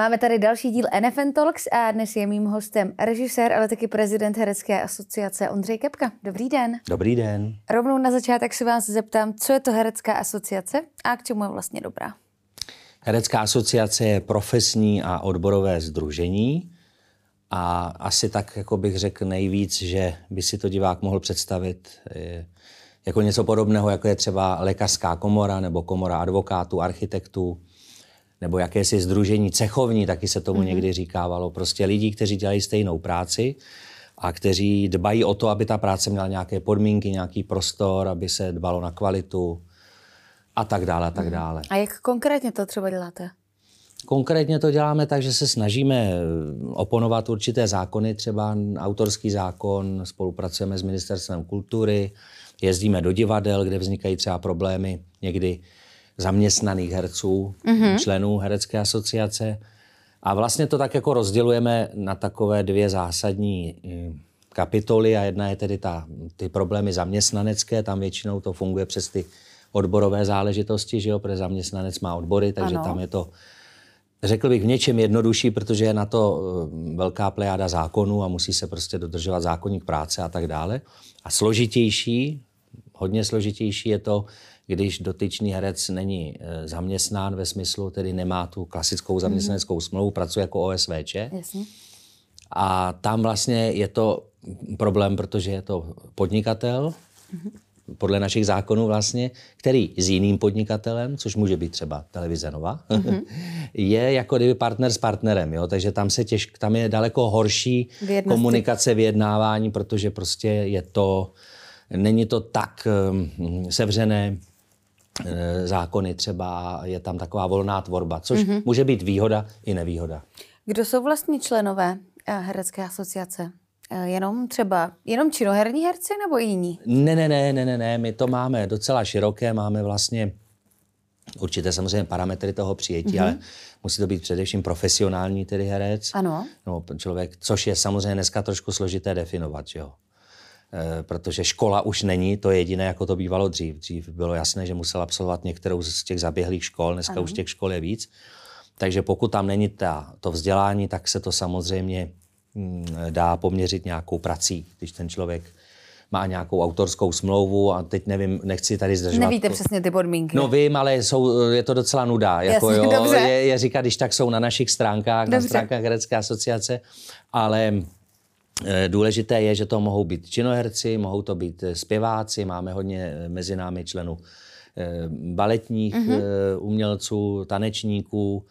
Máme tady další díl NFN Talks a dnes je mým hostem režisér, ale taky prezident Herecké asociace Ondřej Kepka. Dobrý den. Dobrý den. Rovnou na začátek se vás zeptám, co je to Herecká asociace a k čemu je vlastně dobrá? Herecká asociace je profesní a odborové združení a asi tak, jako bych řekl nejvíc, že by si to divák mohl představit jako něco podobného, jako je třeba lékařská komora nebo komora advokátů, architektů, nebo jakési združení cechovní, taky se tomu mm-hmm. někdy říkávalo. Prostě lidí, kteří dělají stejnou práci a kteří dbají o to, aby ta práce měla nějaké podmínky, nějaký prostor, aby se dbalo na kvalitu a tak dále a tak mhm. dále. A jak konkrétně to třeba děláte? Konkrétně to děláme tak, že se snažíme oponovat určité zákony, třeba autorský zákon, spolupracujeme s Ministerstvem kultury, jezdíme do divadel, kde vznikají třeba problémy někdy zaměstnaných herců, mm-hmm. členů Herecké asociace. A vlastně to tak jako rozdělujeme na takové dvě zásadní eh, kapitoly a jedna je tedy ta, ty problémy zaměstnanecké, tam většinou to funguje přes ty odborové záležitosti, že jo, protože zaměstnanec má odbory, takže ano. tam je to, řekl bych, v něčem jednodušší, protože je na to eh, velká plejáda zákonů a musí se prostě dodržovat zákonník práce a tak dále. A složitější, hodně složitější je to, když dotyčný herec není eh, zaměstnán ve smyslu, tedy nemá tu klasickou mhm. zaměstnaneckou mm-hmm. smlouvu, pracuje jako OSVČ. Jasně. A tam vlastně je to problém, protože je to podnikatel, mm-hmm. podle našich zákonů vlastně, který s jiným podnikatelem, což může být třeba televize Nova, mm-hmm. je jako kdyby partner s partnerem, jo? takže tam, se těž, tam je daleko horší Vyjednosti. komunikace, vyjednávání, protože prostě je to, není to tak um, sevřené, Eh, zákony třeba, je tam taková volná tvorba, což mm-hmm. může být výhoda i nevýhoda. Kdo jsou vlastně členové eh, Herecké asociace? Eh, jenom třeba, jenom činoherní herci nebo jiní? Ne, ne, ne, ne, ne, ne, my to máme docela široké, máme vlastně určité samozřejmě parametry toho přijetí, mm-hmm. ale musí to být především profesionální tedy herec. Ano. No, člověk, což je samozřejmě dneska trošku složité definovat, jo. Eh, protože škola už není to jediné, jako to bývalo dřív. Dřív bylo jasné, že musel absolvovat některou z těch zaběhlých škol, dneska ano. už těch škol je víc. Takže pokud tam není ta, to vzdělání, tak se to samozřejmě hm, dá poměřit nějakou prací, když ten člověk má nějakou autorskou smlouvu a teď nevím, nechci tady zdržovat. Nevíte přesně ty podmínky. No vím, ale jsou, je to docela nuda. Jako, Jasně, jo, je, je říkat, když tak jsou na našich stránkách, dobře. na stránkách Herecké asociace, ale důležité je, že to mohou být činoherci, mohou to být eh, zpěváci, máme hodně eh, mezi námi členů baletních mm-hmm. umělců, tanečníků,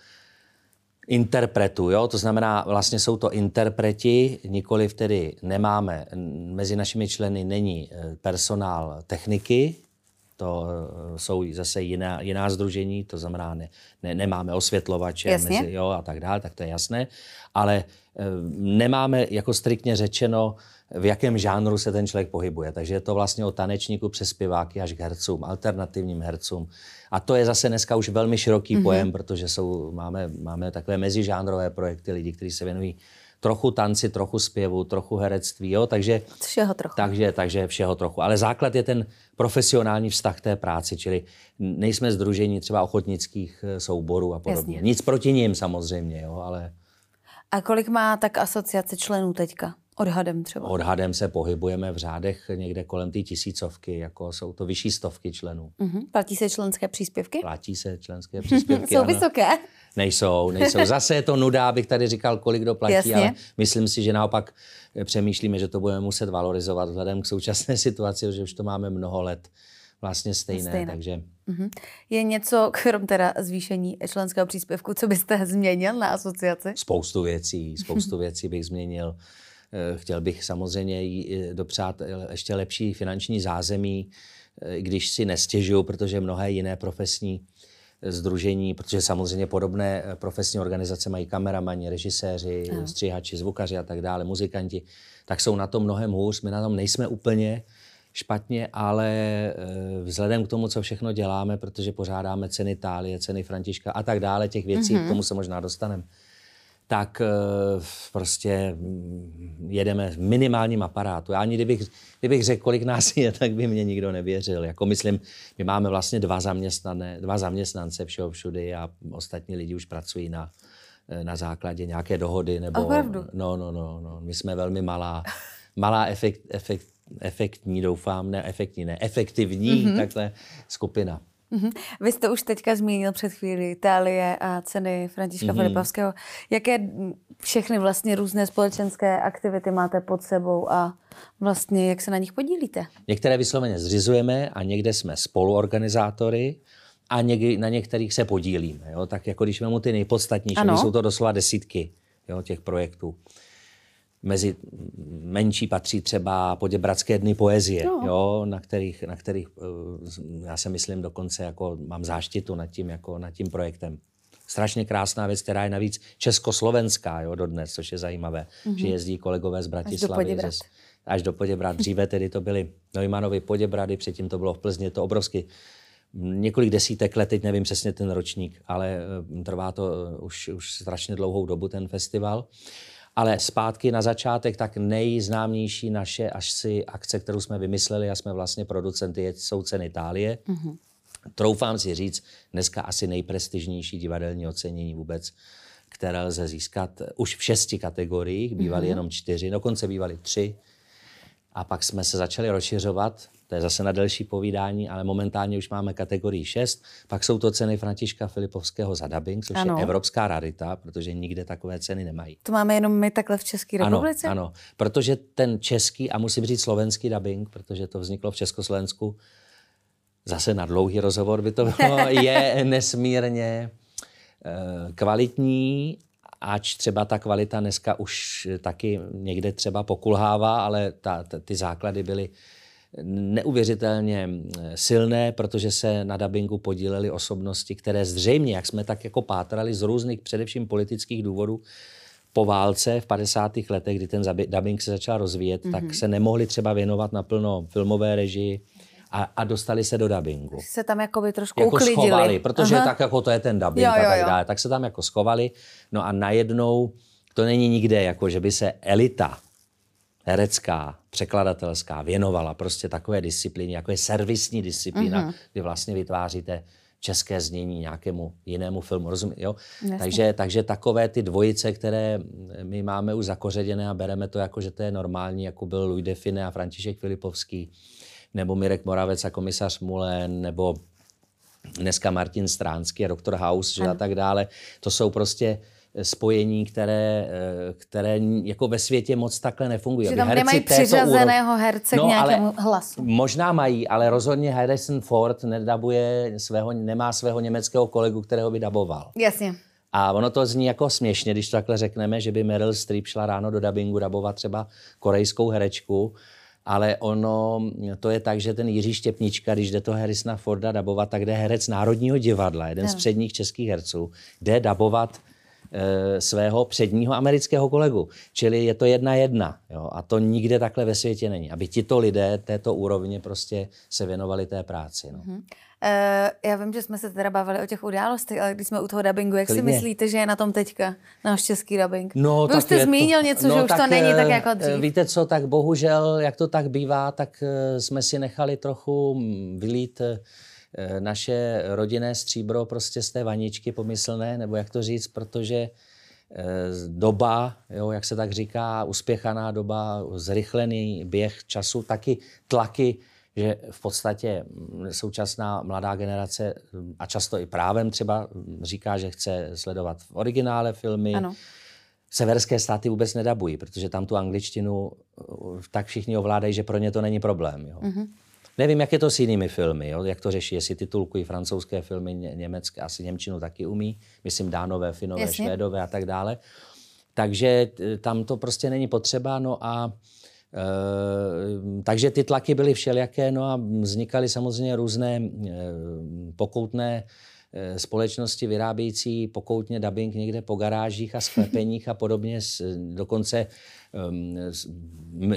interpretů. Jo? To znamená, vlastně jsou to interpreti, nikoliv tedy nemáme, mezi našimi členy není personál techniky, to jsou zase jiná, jiná združení, to znamená, ne, ne, nemáme osvětlovače mezi, jo, a tak dále, tak to je jasné, ale e, nemáme jako striktně řečeno, v jakém žánru se ten člověk pohybuje. Takže je to vlastně o tanečníku přes zpěváky až k hercům, alternativním hercům. A to je zase dneska už velmi široký mm-hmm. pojem, protože jsou, máme, máme takové mezižánrové projekty lidí, kteří se věnují trochu tanci, trochu zpěvu, trochu herectví, jo, takže... Všeho trochu. Takže, takže všeho trochu. Ale základ je ten profesionální vztah té práci, čili nejsme združení třeba ochotnických eh, souborů a podobně. Jasně. Nic proti ním samozřejmě, jo, ale... A kolik má tak asociace členů teďka? Odhadem třeba? Odhadem se pohybujeme v řádech někde kolem té tisícovky, jako jsou to vyšší stovky členů. Uh-huh. Platí se členské příspěvky? Platí se členské příspěvky, Jsou ano. vysoké? Nejsou, nejsou. Zase je to nuda, abych tady říkal, kolik kdo platí, Jasně. ale myslím si, že naopak přemýšlíme, že to budeme muset valorizovat vzhledem k současné situaci, že už to máme mnoho let vlastně stejné. stejné. Takže... Uh-huh. Je něco, krom teda zvýšení členského příspěvku, co byste změnil na asociaci? Spoustu věcí, spoustu věcí bych změnil. Eh, chtěl bych samozřejmě jí dopřát ještě lepší finanční zázemí, eh, když si nestěžuju, protože mnohé jiné profesní združení, protože samozřejmě podobné eh, profesní organizace mají kameramani, režiséři, no. stříhači, zvukaři a tak dále, muzikanti, tak jsou na tom mnohem hůř. My na tom nejsme úplně špatně, ale vzhledem k tomu, co všechno děláme, protože pořádáme ceny Itálie, ceny Františka a tak dále, těch věcí, mm-hmm. k tomu se možná dostaneme, tak eh, prostě mm, jedeme v minimálním aparátu. Já ani kdybych, kdybych řekl, kolik nás je, tak by mě nikdo nevěřil. Jako myslím, my máme vlastně dva, zaměstnané, dva zaměstnance všeho všudy a ostatní lidi už pracují na, eh, na základě nějaké dohody. Nebo, Opravdu? No, no, no, no. My jsme velmi malá, malá efekt, efekt, efektní, doufám, ne efektní, ne, efektivní mm-hmm. takhle skupina. Mm-hmm. Vy jste už teďka zmínil před chvíli Itálie a ceny Františka mm-hmm. Filipovského. Jaké všechny vlastně různé společenské aktivity máte pod sebou a vlastně jak se na nich podílíte? Některé vysloveně zřizujeme a někde jsme spoluorganizátory a někdy, na některých se podílíme. Jo? Tak jako když vezmu ty nejpodstatnější, jsou to doslova desítky jo, těch projektů mezi menší patří třeba Poděbradské dny poezie, no. jo, na kterých, na kterých eh, já se myslím dokonce jako mám záštitu nad tím, jako nad tím projektem. Strašně krásná věc, která je navíc československá jo, dodnes, což je zajímavé, mm-hmm. že jezdí kolegové z Bratislavy. Až do, ze, až do Poděbrad. Dříve tedy to byly Neumannovy Poděbrady, předtím to bylo v Plzni, to obrovsky několik desítek let, teď nevím přesně ten ročník, ale eh, trvá to eh, už, už strašně dlouhou dobu ten festival. Ale zpátky na začátek, tak nejznámější naše až si akce, kterou jsme vymysleli a jsme vlastně producenty, jsou ceny Itálie. Mm-hmm. Troufám si říct, dneska asi nejprestižnější divadelní ocenění vůbec, které lze získat už v šesti kategoriích, bývaly mm-hmm. jenom čtyři, dokonce bývaly tři. A pak jsme se začali rozšiřovat to je zase na delší povídání, ale momentálně už máme kategorii 6. Pak jsou to ceny Františka Filipovského za dubbing, což ano. je evropská rarita, protože nikde takové ceny nemají. To máme jenom my takhle v České republice? Ano, ano, protože ten český, a musím říct slovenský dubbing, protože to vzniklo v Československu, zase na dlouhý rozhovor by to bylo, je nesmírně eh, kvalitní, ač třeba ta kvalita dneska už taky někde třeba pokulhává, ale ta, ta, ty základy byly neuvěřitelně eh, silné, protože se na dabingu podílely osobnosti, které zřejmě, jak jsme tak jako pátrali z různých především politických důvodů, po válce v 50. letech, kdy ten dubbing se začal rozvíjet, mm-hmm. tak mhm. se nemohli třeba věnovat naplno filmové režii a, a dostali se do dubbingu. Se tam jako by trošku jako uklidili. schovali, protože Aha. tak jako to je ten dubbing jo, jo, jo. a tak dále. Tak se tam jako schovali. No a najednou to není nikde, jako že by se elita herecká, překladatelská věnovala prostě takové disciplíně, jako je servisní disciplína, mm-hmm. kdy vlastně vytváříte české znění nějakému jinému filmu, rozumí, jo? Takže, takže takové ty dvojice, které my máme už zakoředěné a bereme to jako, že to je normální, jako byl Louis Define a František Filipovský, nebo Mirek Moravec a komisař Mulen, nebo dneska Martin Stránský a doktor House, že a tak dále. To jsou prostě spojení, které, eh, které jako ve světě moc takhle nefungují. Že tam herci nemají přiřazeného herce no, k nějakému ale hlasu. Možná mají, ale rozhodně Harrison Ford nedabuje svého, nemá svého německého kolegu, kterého by daboval. Jasně. A ono to zní jako směšně, když to takhle řekneme, že by Meryl Streep šla ráno do dabingu dabovat třeba korejskou herečku, ale ono, to je tak, že ten Jiří Štěpnička, když jde to Harrisona Forda dabovat, tak jde herec Národního divadla, jeden no. z předních českých herců, jde dabovat svého předního amerického kolegu. Čili je to jedna jedna. Jo? A to nikde takhle ve světě není. Aby tito lidé této úrovně prostě se věnovali té práci. No. Mm-hmm. Uh, já vím, že jsme se teda bavili o těch událostech, ale když jsme u toho dubbingu, jak Klidně. si myslíte, že je na tom teďka náš český dubbing? No, Vy už jste zmínil to, něco, no, že už tak, to není tak jako dřív. Víte co, tak bohužel, jak to tak bývá, tak jsme si nechali trochu mm, vylít Eh, naše rodinné stříbro prostě z té vaničky pomyslné, nebo jak to říct, protože eh, doba, jo, jak se tak říká, uspěchaná doba, zrychlený běh času, taky tlaky, že v podstatě mm, současná mladá generace, mm, a často i právem třeba, mm, říká, že chce sledovat v originále filmy. Ano. Severské státy vůbec nedabují, protože tam tu angličtinu eh, tak všichni ovládají, že pro ně to není problém. Jo. Mm-hmm. Nevím, jak je to s jinými filmy, jo? jak to řeší, jestli titulkují francouzské filmy, ně, německé, asi Němčinu taky umí, myslím dánové, finové, Jasně. švédové a tak dále. Takže tam to prostě není potřeba, no a e, takže ty tlaky byly všelijaké, no a vznikaly samozřejmě různé e, pokoutné společnosti vyrábějící pokoutně dubbing někde po garážích a sklepeních a podobně, s, dokonce e,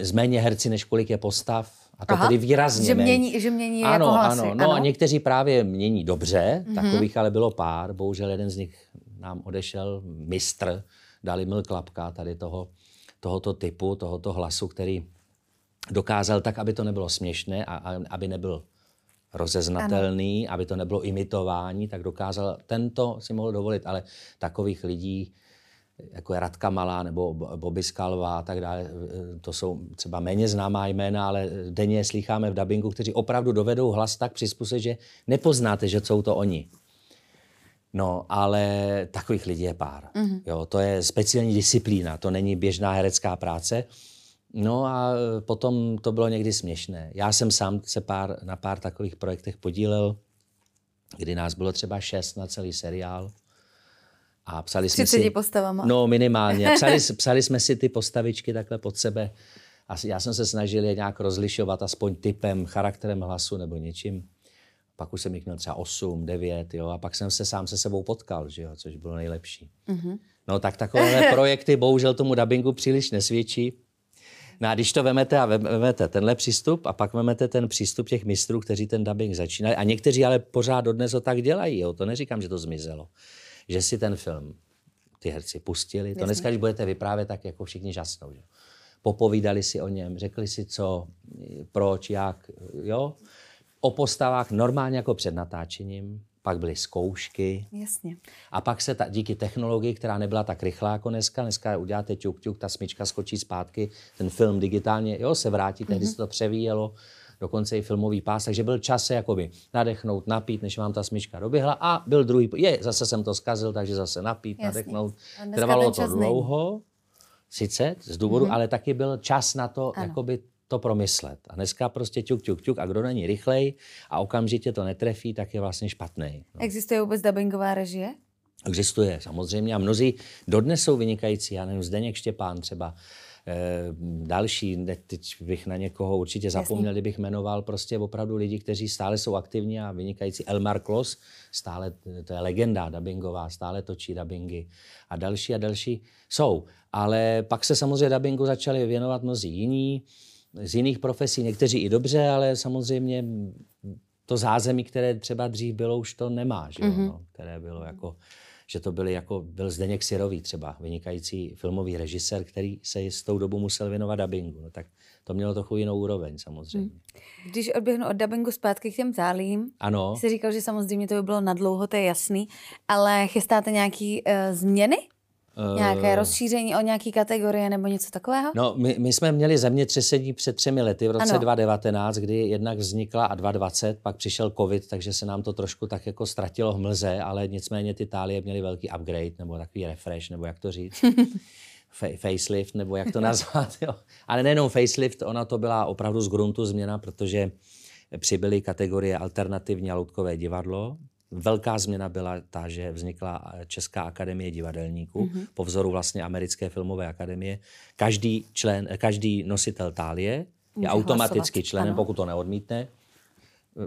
s, méně herci, než kolik je postav, a to Aha, tedy výrazně. Že mění, že mění ano, jako hlasy. Ano, no ano. a někteří právě mění dobře, mm-hmm. takových ale bylo pár. Bohužel jeden z nich nám odešel, mistr Dalimil Klapka, tady toho, tohoto typu, tohoto hlasu, který dokázal tak, aby to nebylo směšné a, a aby nebyl rozeznatelný, ano. aby to nebylo imitování, tak dokázal, tento si mohl dovolit, ale takových lidí jako je Radka Malá nebo Bobby Skalva a tak dále. To jsou třeba méně známá jména, ale denně je slýcháme v dabingu, kteří opravdu dovedou hlas tak přizpůsobit, že nepoznáte, že jsou to oni. No, ale takových lidí je pár. Mm-hmm. Jo, to je speciální disciplína, to není běžná herecká práce. No a potom to bylo někdy směšné. Já jsem sám se pár, na pár takových projektech podílel, kdy nás bylo třeba šest na celý seriál. A psali jsme si... postavama. No, minimálně. Psali, psali jsme si ty postavičky takhle pod sebe. A já jsem se snažil je nějak rozlišovat aspoň typem, charakterem hlasu nebo něčím. Pak už jsem jich měl třeba 8, 9, jo, a pak jsem se sám se sebou potkal, že jo, což bylo nejlepší. Mm-hmm. No tak takové projekty bohužel tomu dubbingu příliš nesvědčí. No a když to vemete a vemete tenhle přístup a pak vemete ten přístup těch mistrů, kteří ten dubbing začínali, a někteří ale pořád dodnes to tak dělají, jo, to neříkám, že to zmizelo, že si ten film ty herci pustili. To dneska, když budete vyprávět, tak jako všichni žasnou. Že? Popovídali si o něm, řekli si co, proč, jak, jo. O postavách normálně jako před natáčením, pak byly zkoušky. Jasně. A pak se ta, díky technologii, která nebyla tak rychlá jako dneska, dneska uděláte ťuk, ťuk, ta smyčka skočí zpátky, ten film digitálně, jo, se vrátí, tehdy mm-hmm. se to převíjelo, dokonce i filmový pás, takže byl čas se jakoby nadechnout, napít, než vám ta smyčka doběhla a byl druhý, je, zase jsem to zkazil, takže zase napít, Jasně. nadechnout. Trvalo to dlouho, není. sice z důvodu, mm-hmm. ale taky byl čas na to, ano. jakoby to promyslet. A dneska prostě ťuk, ťuk, ťuk a kdo není rychlej a okamžitě to netrefí, tak je vlastně špatný. No. Existuje vůbec dubbingová režie? Existuje, samozřejmě. A mnozí dodnes jsou vynikající. Já nevím, Zdeněk Štěpán třeba, e, další, teď bych na někoho určitě zapomněl, kdybych jmenoval prostě opravdu lidi, kteří stále jsou aktivní a vynikající. Elmar Klos, stále, to je legenda dubbingová, stále točí dubbingy. A další a další jsou. Ale pak se samozřejmě dubbingu začali věnovat mnozí jiní z jiných profesí, někteří i dobře, ale samozřejmě to zázemí, které třeba dřív bylo, už to nemá, že mm-hmm. no, které bylo jako, že to byly jako, byl Zdeněk Sirový třeba, vynikající filmový režisér, který se s tou dobu musel věnovat dubbingu, no, tak to mělo trochu jinou úroveň samozřejmě. Mm. Když odběhnu od dubbingu zpátky k těm tálím, ano. jsi říkal, že samozřejmě to by bylo nadlouho, to je jasný, ale chystáte nějaký uh, změny Nějaké uh, rozšíření o nějaké kategorie nebo něco takového? No, my, my jsme měli zemětřesení před třemi lety v roce ano. 2019, kdy jednak vznikla a 2020, pak přišel covid, takže se nám to trošku tak jako ztratilo v mlze, ale nicméně ty tálie měly velký upgrade nebo takový refresh, nebo jak to říct. facelift, nebo jak to nazvat. Jo. Ale nejenom facelift, ona to byla opravdu z gruntu změna, protože přibyly kategorie alternativní a loutkové divadlo, Velká změna byla ta, že vznikla Česká akademie divadelníků mm-hmm. po vzoru vlastně americké filmové akademie. Každý, člen, každý nositel tálie je automaticky hlasovat. členem, ano. pokud to neodmítne.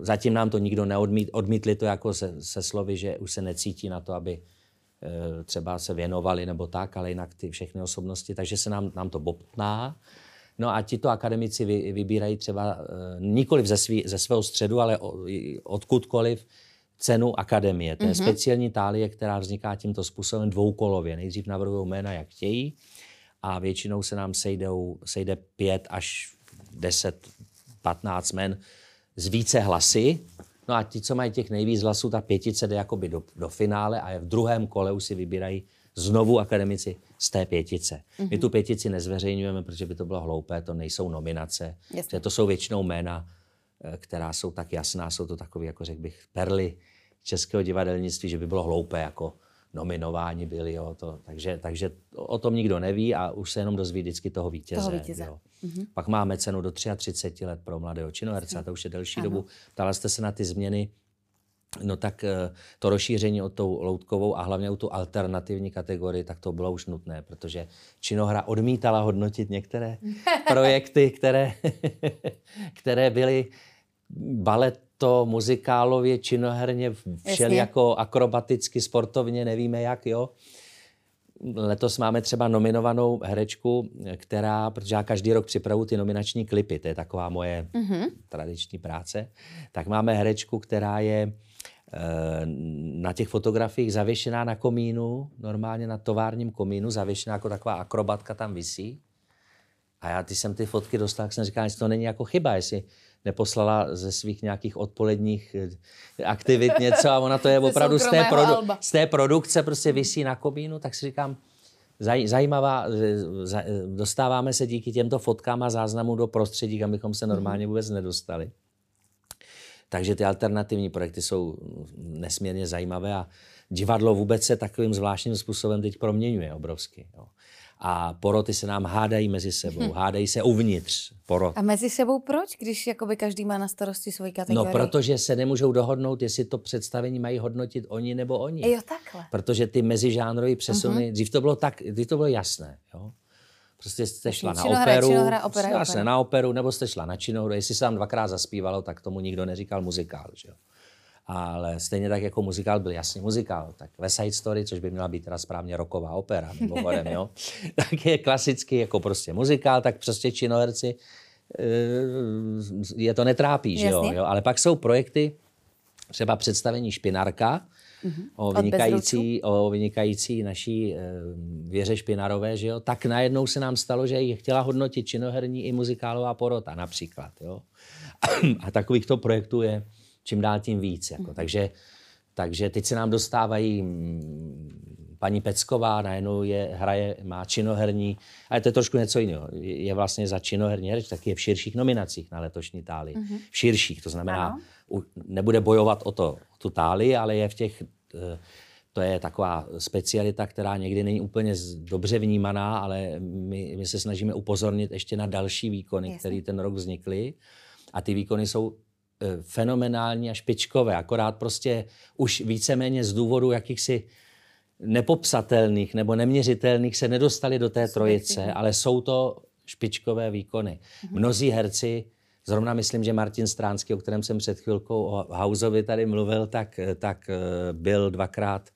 Zatím nám to nikdo neodmít, odmítli to jako se, se slovy, že už se necítí na to, aby e, třeba se věnovali nebo tak, ale jinak ty všechny osobnosti, takže se nám, nám to bobtná. No a tito akademici vy, vybírají třeba e, nikoli ze, svý, ze svého středu, ale odkudkoliv cenu akademie. To je mm-hmm. speciální tálie, která vzniká tímto způsobem dvoukolově. Nejdřív navrhují jména, jak chtějí, a většinou se nám sejdou, sejde pět až deset, patnáct men z více hlasy. No a ti, co mají těch nejvíc hlasů, ta pětice jde jakoby do, do finále a v druhém kole už si vybírají znovu akademici z té pětice. Mm-hmm. My mhm. tu pětici nezveřejňujeme, protože by to bylo hloupé, to nejsou nominace. To jsou většinou jména, která jsou tak jasná, jsou to takové, jako řekl bych, perly českého divadelnictví, že by bylo hloupé jako nominování byli. Jo, to, takže, takže o tom nikdo neví a už se jenom dozví vždycky toho vítěze. Toho vítěze. Jo. Mm-hmm. Pak máme cenu do 33 let pro mladého činoherce, a to už je delší ano. dobu. Ptala jste se na ty změny. No tak eh, to rozšíření o tou loutkovou a hlavně o tu alternativní kategorii, tak to bylo už nutné, protože činohra odmítala hodnotit některé projekty, které, které byly baleto, muzikálově, činoherně, všel jako akrobaticky, sportovně, nevíme jak, jo. Letos máme třeba nominovanou herečku, která, protože já každý rok připravu ty nominační klipy, to je taková moje mm-hmm. tradiční práce, tak máme herečku, která je eh, na těch fotografiích zavěšená na komínu, normálně na továrním komínu, zavěšená jako taková akrobatka tam visí. A já, ty jsem ty fotky dostal, tak jsem říkal, jestli to není jako chyba, jestli neposlala ze svých nějakých odpoledních eh, aktivit něco a ona to je opravdu z té, produ- z té produkce, prostě vysí na komínu, tak si říkám, zaj, zajímavá, za, dostáváme se díky těmto fotkám a záznamům do prostředí, kam bychom se normálně vůbec nedostali. Takže ty alternativní projekty jsou nesmírně zajímavé a divadlo vůbec se takovým zvláštním způsobem teď proměňuje obrovsky. Jo. A poroty se nám hádají mezi sebou, hm. hádají se uvnitř porot. A mezi sebou proč, když jakoby každý má na starosti svoji kategorii? No, protože se nemůžou dohodnout, jestli to představení mají hodnotit oni nebo oni. Jo, takhle. Protože ty mezižánrové přesuny, uh-huh. dřív to bylo tak, dřív to bylo jasné. Jo? Prostě jste šla na činohra, operu, činohra, opera, jasné, opera. na operu, nebo jste šla na činohru. Jestli se tam dvakrát zaspívalo, tak tomu nikdo neříkal muzikál. Že jo? Ale stejně tak jako muzikál byl jasně muzikál, tak West Side Story, což by měla být teda správně roková opera, mimochodem, jo, tak je klasicky jako prostě muzikál, tak prostě činoherci eh, je to netrápí, že jo, jo, ale pak jsou projekty, třeba představení Špinárka, mm-hmm. o, vynikající, o vynikající naší e, věře Špinarové, že jo, tak najednou se nám stalo, že ji chtěla hodnotit činoherní i muzikálová porota například. Jo. A takovýchto projektů je čím dál tím víc. Jako. Mm-hmm. Takže, takže teď se nám dostávají mm, paní Pecková, najednou je, hraje, má činoherní, ale to je trošku něco jiného. Je vlastně za činoherní herč, tak je v širších nominacích na letošní táli. Mm-hmm. V širších, to znamená, u, nebude bojovat o, to, o tu táli, ale je v těch eh, to je taková specialita, která někdy není úplně dobře vnímaná, ale my, my se snažíme upozornit ještě na další výkony, které ten rok vznikly. A ty výkony jsou fenomenální a špičkové, akorát prostě už víceméně z důvodu jakýchsi nepopsatelných nebo neměřitelných se nedostali do té trojice, ale jsou to špičkové výkony. Mhm. Mnozí herci, zrovna myslím, že Martin Stránský, o kterém jsem před chvilkou o Hausovi tady mluvil, tak, tak e, byl dvakrát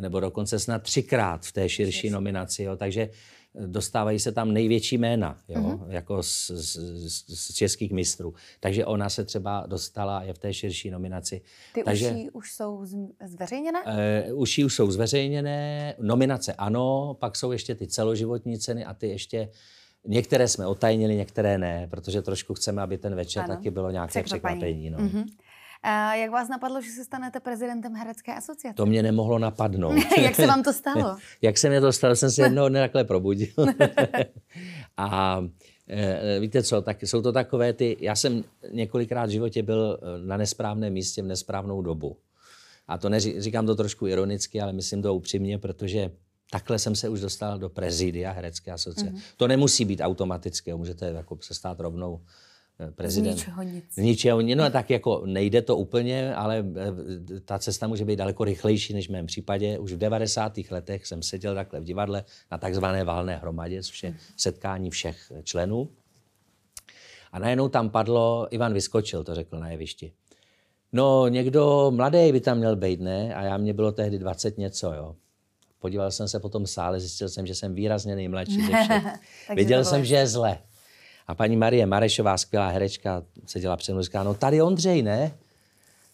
nebo dokonce snad třikrát v té širší nominaci. Jo. Takže dostávají se tam největší jména, jo, uh-huh. jako z, z, z českých mistrů. Takže ona se třeba dostala, je v té širší nominaci. Ty Takže, uší už jsou zveřejněné? Uh, uší už jsou zveřejněné, nominace ano, pak jsou ještě ty celoživotní ceny a ty ještě Některé jsme otajnili, některé ne, protože trošku chceme, aby ten večer ano. taky bylo nějaké překvapení. překvapení no. uh-huh. A jak vás napadlo, že se stanete prezidentem Herecké asociace? To mě nemohlo napadnout. jak se vám to stalo? jak se mě to stalo, jsem se jednoho dne takhle probudil. a e, víte co, tak jsou to takové ty, já jsem několikrát v životě byl e, na nesprávném místě v nesprávnou dobu. A to neří, říkám to trošku ironicky, ale myslím to upřímně, protože takhle jsem se už dostal do prezidia Herecké asociace. Mm-hmm. To nemusí být automatické, můžete jako se stát rovnou prezident. Z ničeho nic. Z ničeho nic. No tak jako nejde to úplně, ale eh, ta cesta může být daleko rychlejší než v mém případě. Už v 90. letech jsem seděl takhle v divadle na takzvané valné hromadě, což je setkání všech členů. A najednou tam padlo, Ivan vyskočil, to řekl na jevišti. No, někdo mladý by tam měl být, ne? A já mě bylo tehdy 20 něco, jo. Podíval jsem se po tom sále, zjistil jsem, že jsem výrazně nejmladší ze všech. Viděl jsem, že je zle. A paní Marie Marešová, skvělá herečka, seděla před mnou říká, no tady Ondřej, ne?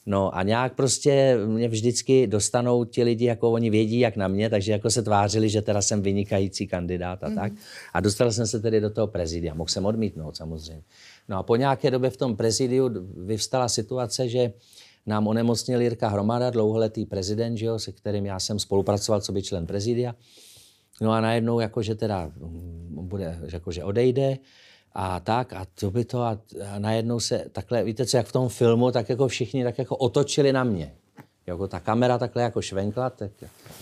No a nějak prostě mě vždycky dostanou ti lidi, jako oni vědí, jak na mě, takže jako se tvářili, že teda jsem vynikající kandidát a mm. tak. A dostal jsem se tedy do toho prezidia. Mohl jsem odmítnout samozřejmě. No a po nějaké době v tom prezidiu vyvstala situace, že nám onemocnil Jirka Hromada, dlouholetý prezident, že jo, se kterým já jsem spolupracoval, co by člen prezidia. No a najednou jakože teda mm, bude, jakože odejde, a tak a to by to a, a najednou se takhle, víte co, jak v tom filmu, tak jako všichni tak jako otočili na mě. Jako ta kamera takhle jako švenkla tak,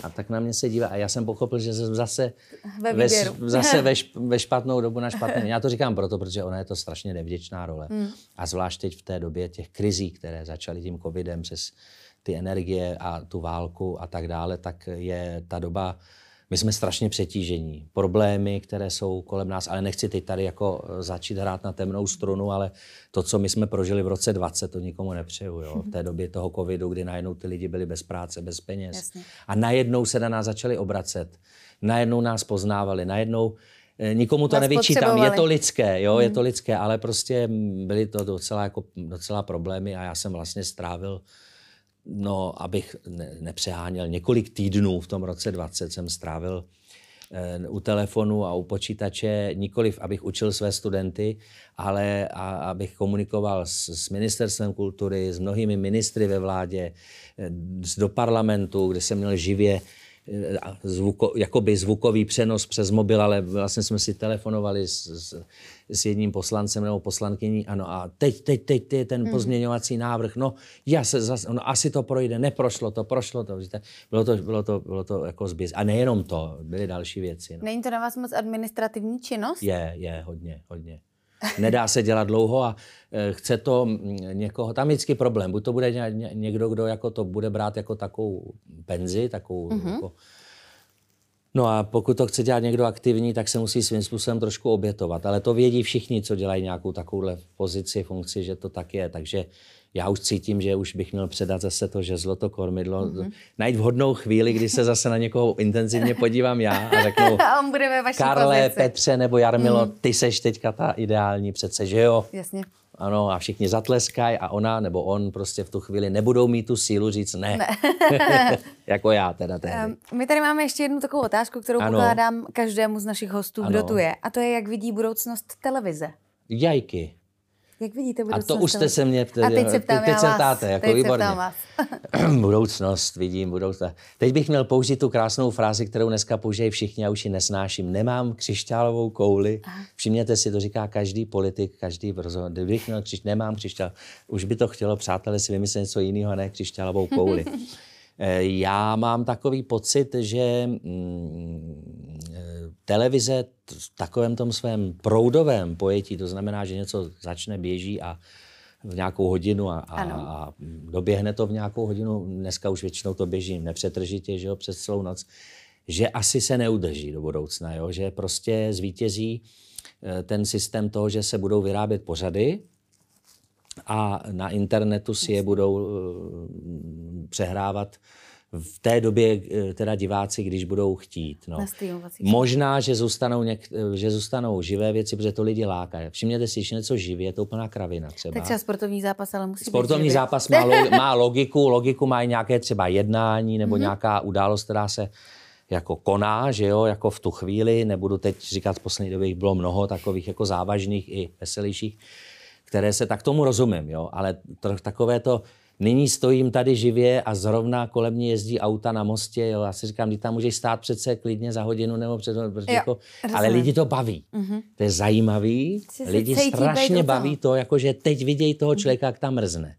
a tak na mě se dívá a já jsem pochopil, že jsem zase ve, ve, zase ve, šp, ve špatnou dobu na špatný. Já to říkám proto, protože ona je to strašně nevděčná role. Hmm. A zvlášť teď v té době těch krizí, které začaly tím covidem přes ty energie a tu válku a tak dále, tak je ta doba my jsme strašně přetížení. Problémy, které jsou kolem nás, ale nechci teď tady jako eh, začít hrát na temnou strunu, ale to, co my jsme prožili v roce 20, to nikomu nepřeju. Jo? V té době toho covidu, kdy najednou ty lidi byli bez práce, bez peněz. Jasně. A najednou se na nás začali obracet. Najednou nás poznávali, najednou eh, nikomu to nevyčítám, je to lidské, jo, hmm. je to lidské, ale prostě byly to docela, jako, docela problémy a já jsem vlastně strávil no, abych ne, nepřeháněl, několik týdnů v tom roce 20 jsem strávil e, u telefonu a u počítače, nikoliv abych učil své studenty, ale a, abych komunikoval s, s ministerstvem kultury, s mnohými ministry ve vládě, e, do parlamentu, kde jsem měl živě zvuko, jakoby zvukový přenos přes mobil, ale vlastně jsme si telefonovali s, s, s jedním poslancem nebo poslankyní, ano a teď, teď, teď, teď ten hmm. pozměňovací návrh, no já se zase, no asi to projde, neprošlo to, prošlo to, víte, bylo to, bylo to, bylo to jako zběz. A nejenom to, byly další věci. No. Není to na vás moc administrativní činnost? Je, je, hodně, hodně. Nedá se dělat dlouho a e, chce to někoho, tam je vždycky problém, buď to bude někdo, kdo jako to bude brát jako takovou penzi, takovou mm-hmm. jako, No a pokud to chce dělat někdo aktivní, tak se musí svým způsobem trošku obětovat. Ale to vědí všichni, co dělají nějakou takovouhle pozici, funkci, že to tak je. Takže já už cítím, že už bych měl předat zase to žezlo, to kormidlo, mm-hmm. najít vhodnou chvíli, kdy se zase na někoho intenzivně podívám já a řeknu, a on bude ve vaší Karle, pozici. Petře nebo Jarmilo, mm. ty seš teďka ta ideální přece, že jo? Jasně. Ano, a všichni zatleskají a ona nebo on prostě v tu chvíli nebudou mít tu sílu říct ne. ne. jako já teda tehdy. Um, my tady máme ještě jednu takovou otázku, kterou ano. pokládám každému z našich hostů, ano. kdo tu je. A to je, jak vidí budoucnost televize. Jajky. Jak vidíte budoucnost? A to už jste se mě ptali. A teď se ptám teď se ptáte, jako teď výborně. Se vás. budoucnost, vidím, budoucnost. Teď bych měl použít tu krásnou frázi, kterou dneska použijí všichni, a už ji nesnáším. Nemám křišťálovou kouli. Aha. Všimněte si, to říká každý politik, každý rozhodnut. Kdybych měl křišť, nemám křišťál. Už by to chtělo, přátelé, si vymyslet něco jiného, ne křišťálovou kouli. Eh, já mám takový pocit, že mm, televize v takovém tom svém proudovém pojetí, to znamená, že něco začne, běží a v nějakou hodinu a, a, a doběhne to v nějakou hodinu, dneska už většinou to běží nepřetržitě, že jo, přes celou noc, že asi se neudrží do budoucna, jo, že prostě zvítězí eh, ten systém toho, že se budou vyrábět pořady, a na internetu si je budou uh, přehrávat v té době eh, teda diváci, když budou chtít. No. Možná, že zůstanou, něk, eh, že zůstanou živé věci, protože to lidi láká. Všimněte si, že něco živě, je to úplná kravina třeba. Tak třeba sportovní zápas, ale musí Sportovní být zápas má, lo, má logiku, logiku má nějaké třeba jednání nebo mm-hmm. nějaká událost, která se jako koná, že jo, jako v tu chvíli, nebudu teď říkat, v poslední době jich bylo mnoho takových jako závažných i veselějších, které se tak tomu rozumím, jo, ale to, takové to, nyní stojím tady živě a zrovna kolem mě jezdí auta na mostě, jo, já si říkám, kdy tam můžeš stát přece klidně za hodinu nebo před protože jako, ale lidi to baví. Mm-hmm. To je zajímavý, lidi strašně baví to, jako že teď vidějí toho člověka, jak tam mrzne.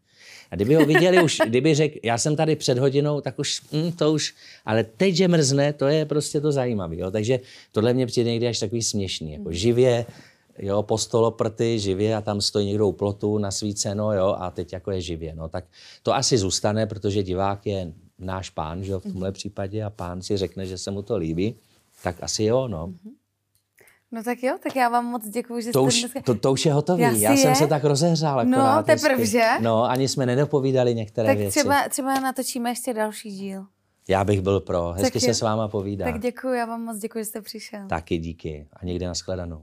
A kdyby ho viděli už, kdyby řekl, já jsem tady před hodinou, tak už mm, to už, ale teď, že mrzne, to je prostě to zajímavé. Takže tohle mě přijde někdy až takový směšný. Jako živě, jo, postoloprty živě a tam stojí někdo u plotu nasvíceno, jo, a teď jako je živě, no, tak to asi zůstane, protože divák je náš pán, že jo, v tomhle mm-hmm. případě a pán si řekne, že se mu to líbí, tak asi jo, no. Mm-hmm. No tak jo, tak já vám moc děkuji, že to jste už, dneska... to, to už je hotový, já, já jsem je. se tak rozehřál No, teprve, že? No, ani jsme nedopovídali některé tak věci. Tak třeba, třeba natočíme ještě další díl. Já bych byl pro, hezky tak se s váma povídá. Tak děkuji, já vám moc děkuji, že jste přišel. Taky díky a někde nashledanou.